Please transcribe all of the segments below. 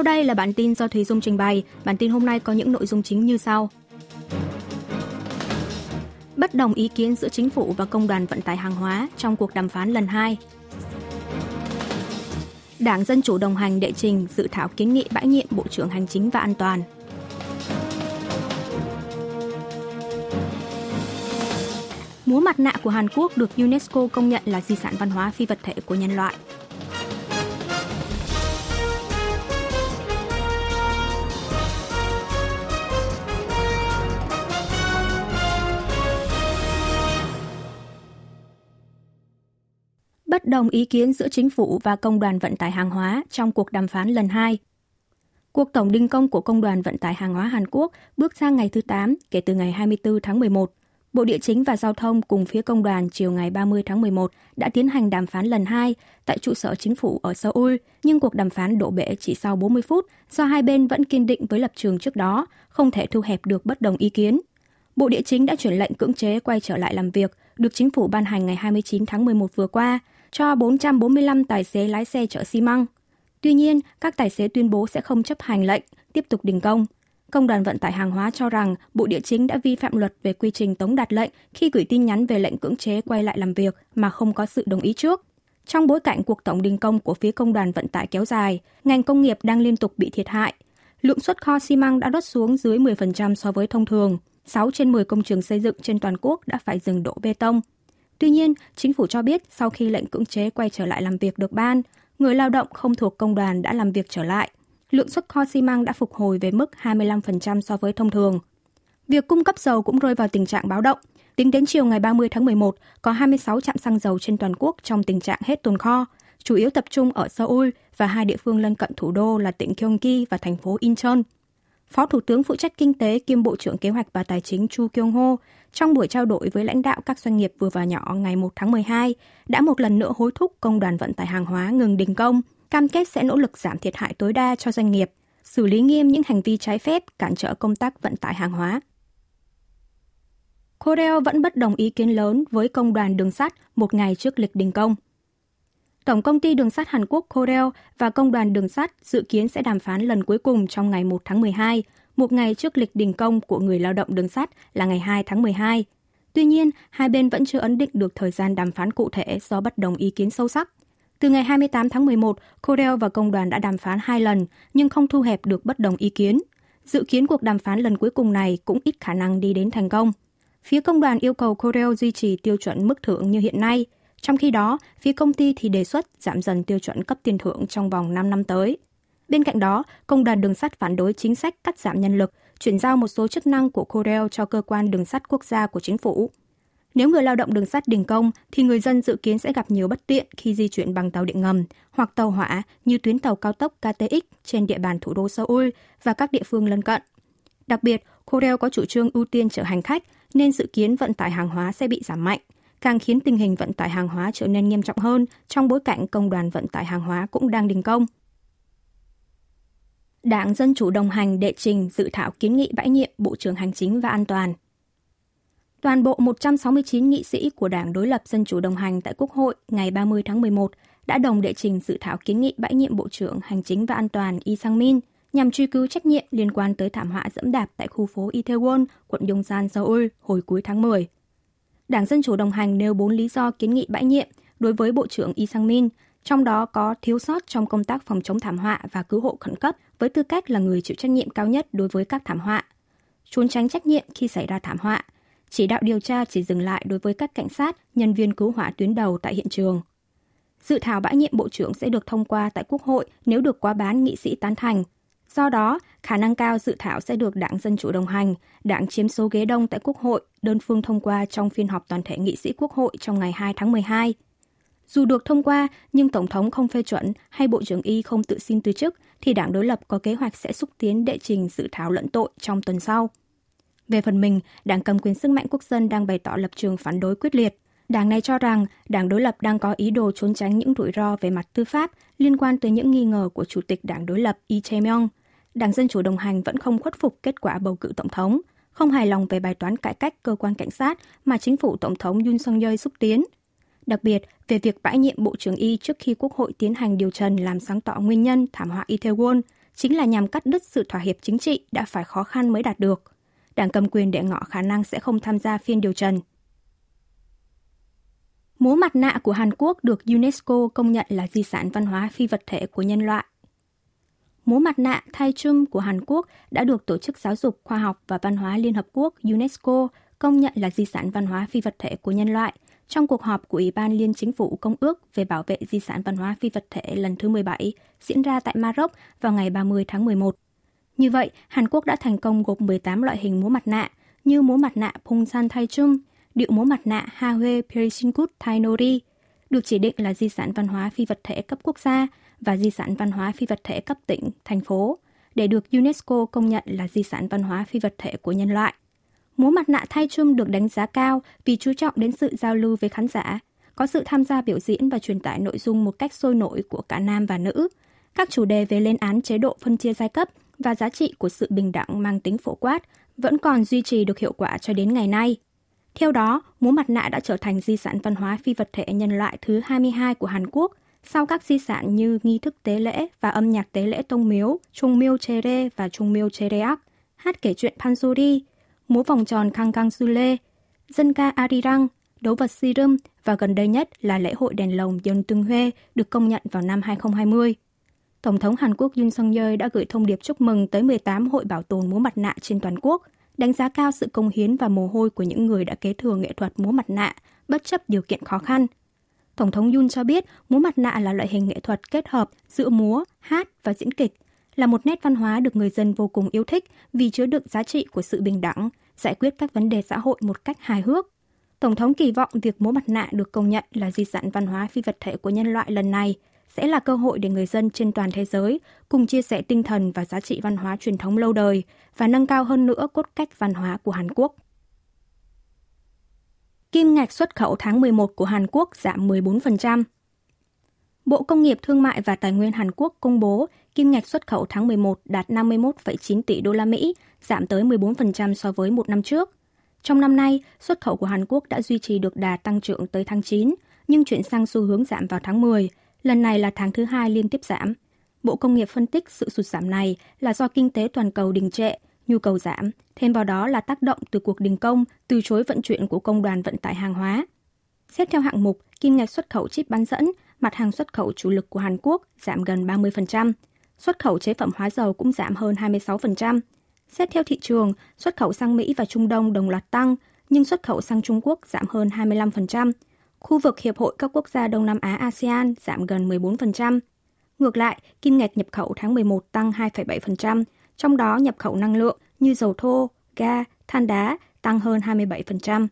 Sau đây là bản tin do Thùy Dung trình bày. Bản tin hôm nay có những nội dung chính như sau. Bất đồng ý kiến giữa chính phủ và công đoàn vận tải hàng hóa trong cuộc đàm phán lần 2. Đảng Dân Chủ đồng hành đệ trình dự thảo kiến nghị bãi nhiệm Bộ trưởng Hành chính và An toàn. Múa mặt nạ của Hàn Quốc được UNESCO công nhận là di sản văn hóa phi vật thể của nhân loại. Đồng ý kiến giữa chính phủ và công đoàn vận tải hàng hóa trong cuộc đàm phán lần hai. Cuộc tổng đình công của Công đoàn Vận tải Hàng hóa Hàn Quốc bước sang ngày thứ 8 kể từ ngày 24 tháng 11. Bộ Địa chính và Giao thông cùng phía công đoàn chiều ngày 30 tháng 11 đã tiến hành đàm phán lần hai tại trụ sở chính phủ ở Seoul, nhưng cuộc đàm phán đổ bể chỉ sau 40 phút do hai bên vẫn kiên định với lập trường trước đó, không thể thu hẹp được bất đồng ý kiến. Bộ Địa chính đã chuyển lệnh cưỡng chế quay trở lại làm việc, được chính phủ ban hành ngày 29 tháng 11 vừa qua, cho 445 tài xế lái xe chở xi măng. Tuy nhiên, các tài xế tuyên bố sẽ không chấp hành lệnh, tiếp tục đình công. Công đoàn vận tải hàng hóa cho rằng Bộ Địa chính đã vi phạm luật về quy trình tống đạt lệnh khi gửi tin nhắn về lệnh cưỡng chế quay lại làm việc mà không có sự đồng ý trước. Trong bối cảnh cuộc tổng đình công của phía công đoàn vận tải kéo dài, ngành công nghiệp đang liên tục bị thiệt hại. Lượng xuất kho xi măng đã đốt xuống dưới 10% so với thông thường. 6 trên 10 công trường xây dựng trên toàn quốc đã phải dừng đổ bê tông. Tuy nhiên, chính phủ cho biết sau khi lệnh cưỡng chế quay trở lại làm việc được ban, người lao động không thuộc công đoàn đã làm việc trở lại. Lượng xuất kho xi măng đã phục hồi về mức 25% so với thông thường. Việc cung cấp dầu cũng rơi vào tình trạng báo động. Tính đến chiều ngày 30 tháng 11, có 26 trạm xăng dầu trên toàn quốc trong tình trạng hết tồn kho, chủ yếu tập trung ở Seoul và hai địa phương lân cận thủ đô là tỉnh Gyeonggi và thành phố Incheon. Phó Thủ tướng phụ trách kinh tế kiêm Bộ trưởng Kế hoạch và Tài chính Chu Kyung Ho trong buổi trao đổi với lãnh đạo các doanh nghiệp vừa và nhỏ ngày 1 tháng 12 đã một lần nữa hối thúc công đoàn vận tải hàng hóa ngừng đình công, cam kết sẽ nỗ lực giảm thiệt hại tối đa cho doanh nghiệp, xử lý nghiêm những hành vi trái phép cản trở công tác vận tải hàng hóa. Corel vẫn bất đồng ý kiến lớn với công đoàn đường sắt một ngày trước lịch đình công. Tổng công ty đường sắt Hàn Quốc Corel và công đoàn đường sắt dự kiến sẽ đàm phán lần cuối cùng trong ngày 1 tháng 12, một ngày trước lịch đình công của người lao động đường sắt là ngày 2 tháng 12. Tuy nhiên, hai bên vẫn chưa ấn định được thời gian đàm phán cụ thể do bất đồng ý kiến sâu sắc. Từ ngày 28 tháng 11, Corel và công đoàn đã đàm phán hai lần nhưng không thu hẹp được bất đồng ý kiến. Dự kiến cuộc đàm phán lần cuối cùng này cũng ít khả năng đi đến thành công. Phía công đoàn yêu cầu Corel duy trì tiêu chuẩn mức thưởng như hiện nay – trong khi đó, phía công ty thì đề xuất giảm dần tiêu chuẩn cấp tiền thưởng trong vòng 5 năm tới. Bên cạnh đó, công đoàn đường sắt phản đối chính sách cắt giảm nhân lực, chuyển giao một số chức năng của Corel cho cơ quan đường sắt quốc gia của chính phủ. Nếu người lao động đường sắt đình công, thì người dân dự kiến sẽ gặp nhiều bất tiện khi di chuyển bằng tàu điện ngầm hoặc tàu hỏa như tuyến tàu cao tốc KTX trên địa bàn thủ đô Seoul và các địa phương lân cận. Đặc biệt, Corel có chủ trương ưu tiên chở hành khách nên dự kiến vận tải hàng hóa sẽ bị giảm mạnh – càng khiến tình hình vận tải hàng hóa trở nên nghiêm trọng hơn trong bối cảnh công đoàn vận tải hàng hóa cũng đang đình công. Đảng Dân Chủ đồng hành đệ trình dự thảo kiến nghị bãi nhiệm Bộ trưởng Hành chính và An toàn. Toàn bộ 169 nghị sĩ của Đảng đối lập Dân Chủ đồng hành tại Quốc hội ngày 30 tháng 11 đã đồng đệ trình dự thảo kiến nghị bãi nhiệm Bộ trưởng Hành chính và An toàn Lee Sang-min nhằm truy cứu trách nhiệm liên quan tới thảm họa dẫm đạp tại khu phố Itaewon, quận Yongsan, Seoul hồi cuối tháng 10. Đảng Dân Chủ đồng hành nêu 4 lý do kiến nghị bãi nhiệm đối với Bộ trưởng Lee Sang-min, trong đó có thiếu sót trong công tác phòng chống thảm họa và cứu hộ khẩn cấp với tư cách là người chịu trách nhiệm cao nhất đối với các thảm họa, trốn tránh trách nhiệm khi xảy ra thảm họa, chỉ đạo điều tra chỉ dừng lại đối với các cảnh sát, nhân viên cứu hỏa tuyến đầu tại hiện trường. Dự thảo bãi nhiệm bộ trưởng sẽ được thông qua tại Quốc hội nếu được quá bán nghị sĩ tán thành, Do đó, khả năng cao dự thảo sẽ được Đảng Dân Chủ đồng hành, đảng chiếm số ghế đông tại Quốc hội, đơn phương thông qua trong phiên họp toàn thể nghị sĩ Quốc hội trong ngày 2 tháng 12. Dù được thông qua, nhưng Tổng thống không phê chuẩn hay Bộ trưởng Y không tự xin từ chức, thì đảng đối lập có kế hoạch sẽ xúc tiến đệ trình dự thảo luận tội trong tuần sau. Về phần mình, đảng cầm quyền sức mạnh quốc dân đang bày tỏ lập trường phản đối quyết liệt. Đảng này cho rằng đảng đối lập đang có ý đồ trốn tránh những rủi ro về mặt tư pháp liên quan tới những nghi ngờ của chủ tịch đảng đối lập Lee Jae-myung – Đảng Dân Chủ đồng hành vẫn không khuất phục kết quả bầu cử tổng thống, không hài lòng về bài toán cải cách cơ quan cảnh sát mà chính phủ Tổng thống Yoon song yeol xúc tiến. Đặc biệt, về việc bãi nhiệm Bộ trưởng Y trước khi Quốc hội tiến hành điều trần làm sáng tỏ nguyên nhân thảm họa Itaewon, chính là nhằm cắt đứt sự thỏa hiệp chính trị đã phải khó khăn mới đạt được. Đảng cầm quyền đệ ngọ khả năng sẽ không tham gia phiên điều trần. Múa mặt nạ của Hàn Quốc được UNESCO công nhận là di sản văn hóa phi vật thể của nhân loại. Múa mặt nạ Thai Chum của Hàn Quốc đã được Tổ chức Giáo dục, Khoa học và Văn hóa Liên Hợp Quốc UNESCO công nhận là di sản văn hóa phi vật thể của nhân loại trong cuộc họp của Ủy ban Liên Chính phủ Công ước về bảo vệ di sản văn hóa phi vật thể lần thứ 17 diễn ra tại Maroc vào ngày 30 tháng 11. Như vậy, Hàn Quốc đã thành công gộp 18 loại hình múa mặt nạ như múa mặt nạ Pongsan Thai Chung điệu múa mặt nạ Hawe Perisinkut Thai Nori, được chỉ định là di sản văn hóa phi vật thể cấp quốc gia và di sản văn hóa phi vật thể cấp tỉnh, thành phố, để được UNESCO công nhận là di sản văn hóa phi vật thể của nhân loại. Múa mặt nạ thay chung được đánh giá cao vì chú trọng đến sự giao lưu với khán giả, có sự tham gia biểu diễn và truyền tải nội dung một cách sôi nổi của cả nam và nữ. Các chủ đề về lên án chế độ phân chia giai cấp và giá trị của sự bình đẳng mang tính phổ quát vẫn còn duy trì được hiệu quả cho đến ngày nay. Theo đó, múa mặt nạ đã trở thành di sản văn hóa phi vật thể nhân loại thứ 22 của Hàn Quốc, sau các di sản như nghi thức tế lễ và âm nhạc tế lễ tông miếu, Trung miêu Chere và Trung miêu Chereak, hát kể chuyện Pansori, múa vòng tròn Kangang Sule, dân ca Arirang, đấu vật Sirum và gần đây nhất là lễ hội đèn lồng Yeontung Hue được công nhận vào năm 2020. Tổng thống Hàn Quốc Yoon Song yeol đã gửi thông điệp chúc mừng tới 18 hội bảo tồn múa mặt nạ trên toàn quốc, đánh giá cao sự công hiến và mồ hôi của những người đã kế thừa nghệ thuật múa mặt nạ, bất chấp điều kiện khó khăn. Tổng thống Yoon cho biết múa mặt nạ là loại hình nghệ thuật kết hợp giữa múa, hát và diễn kịch, là một nét văn hóa được người dân vô cùng yêu thích vì chứa đựng giá trị của sự bình đẳng, giải quyết các vấn đề xã hội một cách hài hước. Tổng thống kỳ vọng việc múa mặt nạ được công nhận là di sản văn hóa phi vật thể của nhân loại lần này sẽ là cơ hội để người dân trên toàn thế giới cùng chia sẻ tinh thần và giá trị văn hóa truyền thống lâu đời và nâng cao hơn nữa cốt cách văn hóa của Hàn Quốc. Kim ngạch xuất khẩu tháng 11 của Hàn Quốc giảm 14%. Bộ Công nghiệp Thương mại và Tài nguyên Hàn Quốc công bố kim ngạch xuất khẩu tháng 11 đạt 51,9 tỷ đô la Mỹ, giảm tới 14% so với một năm trước. Trong năm nay, xuất khẩu của Hàn Quốc đã duy trì được đà tăng trưởng tới tháng 9, nhưng chuyển sang xu hướng giảm vào tháng 10. Lần này là tháng thứ hai liên tiếp giảm. Bộ Công nghiệp phân tích sự sụt giảm này là do kinh tế toàn cầu đình trệ, nhu cầu giảm, thêm vào đó là tác động từ cuộc đình công, từ chối vận chuyển của công đoàn vận tải hàng hóa. Xét theo hạng mục, kim ngạch xuất khẩu chip bán dẫn, mặt hàng xuất khẩu chủ lực của Hàn Quốc giảm gần 30%, xuất khẩu chế phẩm hóa dầu cũng giảm hơn 26%. Xét theo thị trường, xuất khẩu sang Mỹ và Trung Đông đồng loạt tăng, nhưng xuất khẩu sang Trung Quốc giảm hơn 25%. Khu vực Hiệp hội các quốc gia Đông Nam Á ASEAN giảm gần 14%. Ngược lại, kim ngạch nhập khẩu tháng 11 tăng 2,7%, trong đó nhập khẩu năng lượng như dầu thô, ga, than đá tăng hơn 27%.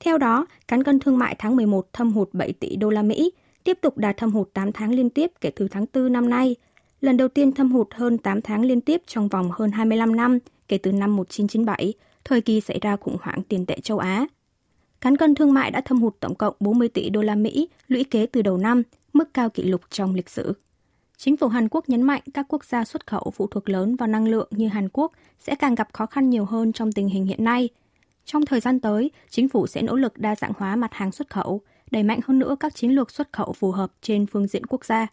Theo đó, cán cân thương mại tháng 11 thâm hụt 7 tỷ đô la Mỹ, tiếp tục đạt thâm hụt 8 tháng liên tiếp kể từ tháng 4 năm nay, lần đầu tiên thâm hụt hơn 8 tháng liên tiếp trong vòng hơn 25 năm kể từ năm 1997, thời kỳ xảy ra khủng hoảng tiền tệ châu Á. Cán cân thương mại đã thâm hụt tổng cộng 40 tỷ đô la Mỹ lũy kế từ đầu năm, mức cao kỷ lục trong lịch sử. Chính phủ Hàn Quốc nhấn mạnh các quốc gia xuất khẩu phụ thuộc lớn vào năng lượng như Hàn Quốc sẽ càng gặp khó khăn nhiều hơn trong tình hình hiện nay. Trong thời gian tới, chính phủ sẽ nỗ lực đa dạng hóa mặt hàng xuất khẩu, đẩy mạnh hơn nữa các chiến lược xuất khẩu phù hợp trên phương diện quốc gia.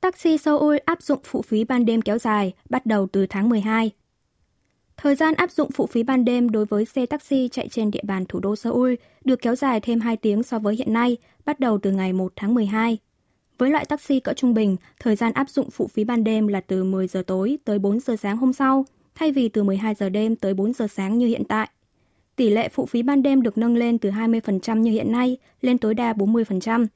Taxi Seoul áp dụng phụ phí ban đêm kéo dài, bắt đầu từ tháng 12. Thời gian áp dụng phụ phí ban đêm đối với xe taxi chạy trên địa bàn thủ đô Seoul được kéo dài thêm 2 tiếng so với hiện nay, bắt đầu từ ngày 1 tháng 12. Với loại taxi cỡ trung bình, thời gian áp dụng phụ phí ban đêm là từ 10 giờ tối tới 4 giờ sáng hôm sau, thay vì từ 12 giờ đêm tới 4 giờ sáng như hiện tại. Tỷ lệ phụ phí ban đêm được nâng lên từ 20% như hiện nay lên tối đa 40%.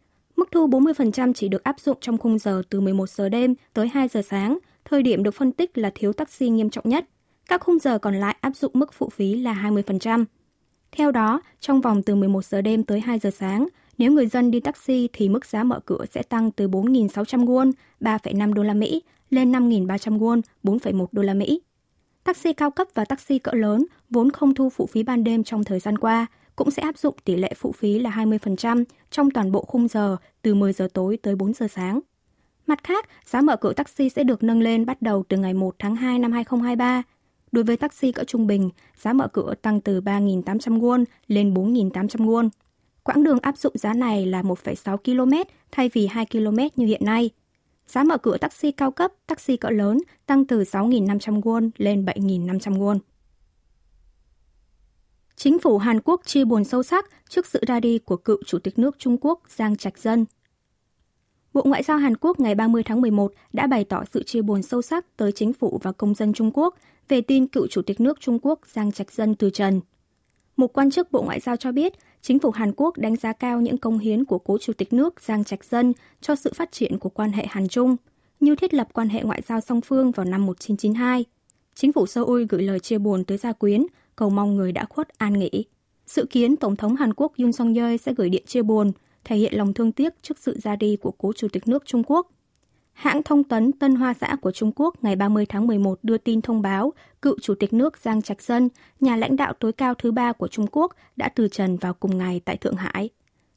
Mức thu 40% chỉ được áp dụng trong khung giờ từ 11 giờ đêm tới 2 giờ sáng, thời điểm được phân tích là thiếu taxi nghiêm trọng nhất. Các khung giờ còn lại áp dụng mức phụ phí là 20%. Theo đó, trong vòng từ 11 giờ đêm tới 2 giờ sáng, nếu người dân đi taxi thì mức giá mở cửa sẽ tăng từ 4.600 won, 3,5 đô la Mỹ lên 5.300 won, 4,1 đô la Mỹ. Taxi cao cấp và taxi cỡ lớn vốn không thu phụ phí ban đêm trong thời gian qua, cũng sẽ áp dụng tỷ lệ phụ phí là 20% trong toàn bộ khung giờ từ 10 giờ tối tới 4 giờ sáng. Mặt khác, giá mở cửa taxi sẽ được nâng lên bắt đầu từ ngày 1 tháng 2 năm 2023. Đối với taxi cỡ trung bình, giá mở cửa tăng từ 3.800 won lên 4.800 won. Quãng đường áp dụng giá này là 1,6 km thay vì 2 km như hiện nay. Giá mở cửa taxi cao cấp, taxi cỡ lớn tăng từ 6.500 won lên 7.500 won. Chính phủ Hàn Quốc chia buồn sâu sắc trước sự ra đi của cựu Chủ tịch nước Trung Quốc Giang Trạch Dân. Bộ Ngoại giao Hàn Quốc ngày 30 tháng 11 đã bày tỏ sự chia buồn sâu sắc tới chính phủ và công dân Trung Quốc về tin cựu Chủ tịch nước Trung Quốc Giang Trạch Dân từ trần. Một quan chức Bộ Ngoại giao cho biết, chính phủ Hàn Quốc đánh giá cao những công hiến của cố Chủ tịch nước Giang Trạch Dân cho sự phát triển của quan hệ Hàn Trung, như thiết lập quan hệ ngoại giao song phương vào năm 1992. Chính phủ Seoul gửi lời chia buồn tới gia quyến, cầu mong người đã khuất an nghỉ. Dự kiến Tổng thống Hàn Quốc Yoon song yeol sẽ gửi điện chia buồn, thể hiện lòng thương tiếc trước sự ra đi của cố Chủ tịch nước Trung Quốc. Hãng thông tấn Tân Hoa Xã của Trung Quốc ngày 30 tháng 11 đưa tin thông báo cựu Chủ tịch nước Giang Trạch Dân, nhà lãnh đạo tối cao thứ ba của Trung Quốc, đã từ trần vào cùng ngày tại Thượng Hải.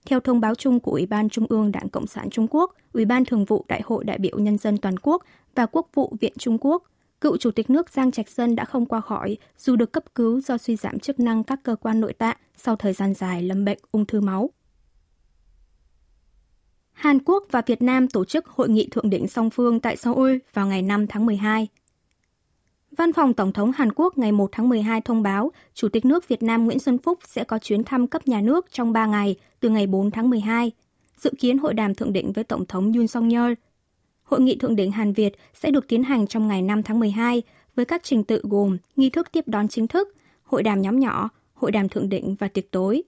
Theo thông báo chung của Ủy ban Trung ương Đảng Cộng sản Trung Quốc, Ủy ban Thường vụ Đại hội đại biểu Nhân dân Toàn quốc và Quốc vụ Viện Trung Quốc, cựu Chủ tịch nước Giang Trạch Dân đã không qua khỏi, dù được cấp cứu do suy giảm chức năng các cơ quan nội tạng sau thời gian dài lâm bệnh, ung thư máu. Hàn Quốc và Việt Nam tổ chức hội nghị thượng đỉnh song phương tại Seoul vào ngày 5 tháng 12. Văn phòng Tổng thống Hàn Quốc ngày 1 tháng 12 thông báo, Chủ tịch nước Việt Nam Nguyễn Xuân Phúc sẽ có chuyến thăm cấp nhà nước trong 3 ngày, từ ngày 4 tháng 12. Dự kiến hội đàm thượng đỉnh với Tổng thống Yoon song yeol Hội nghị thượng đỉnh Hàn Việt sẽ được tiến hành trong ngày 5 tháng 12 với các trình tự gồm nghi thức tiếp đón chính thức, hội đàm nhóm nhỏ, hội đàm thượng đỉnh và tiệc tối.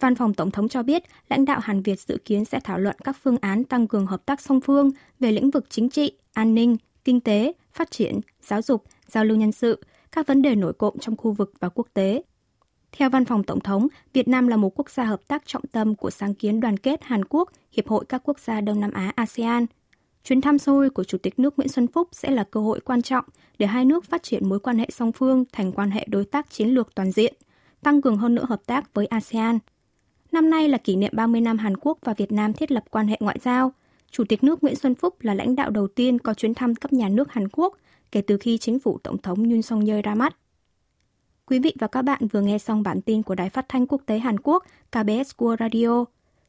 Văn phòng Tổng thống cho biết, lãnh đạo Hàn Việt dự kiến sẽ thảo luận các phương án tăng cường hợp tác song phương về lĩnh vực chính trị, an ninh, kinh tế, phát triển, giáo dục, giao lưu nhân sự, các vấn đề nổi cộng trong khu vực và quốc tế. Theo Văn phòng Tổng thống, Việt Nam là một quốc gia hợp tác trọng tâm của sáng kiến đoàn kết Hàn Quốc, Hiệp hội các quốc gia Đông Nam Á ASEAN. Chuyến thăm Seoul của Chủ tịch nước Nguyễn Xuân Phúc sẽ là cơ hội quan trọng để hai nước phát triển mối quan hệ song phương thành quan hệ đối tác chiến lược toàn diện, tăng cường hơn nữa hợp tác với ASEAN – Năm nay là kỷ niệm 30 năm Hàn Quốc và Việt Nam thiết lập quan hệ ngoại giao. Chủ tịch nước Nguyễn Xuân Phúc là lãnh đạo đầu tiên có chuyến thăm cấp nhà nước Hàn Quốc kể từ khi chính phủ Tổng thống Yoon song yeol ra mắt. Quý vị và các bạn vừa nghe xong bản tin của Đài Phát thanh Quốc tế Hàn Quốc KBS World Radio.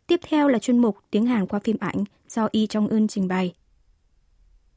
Tiếp theo là chuyên mục Tiếng Hàn qua phim ảnh do Y Trong Eun trình bày.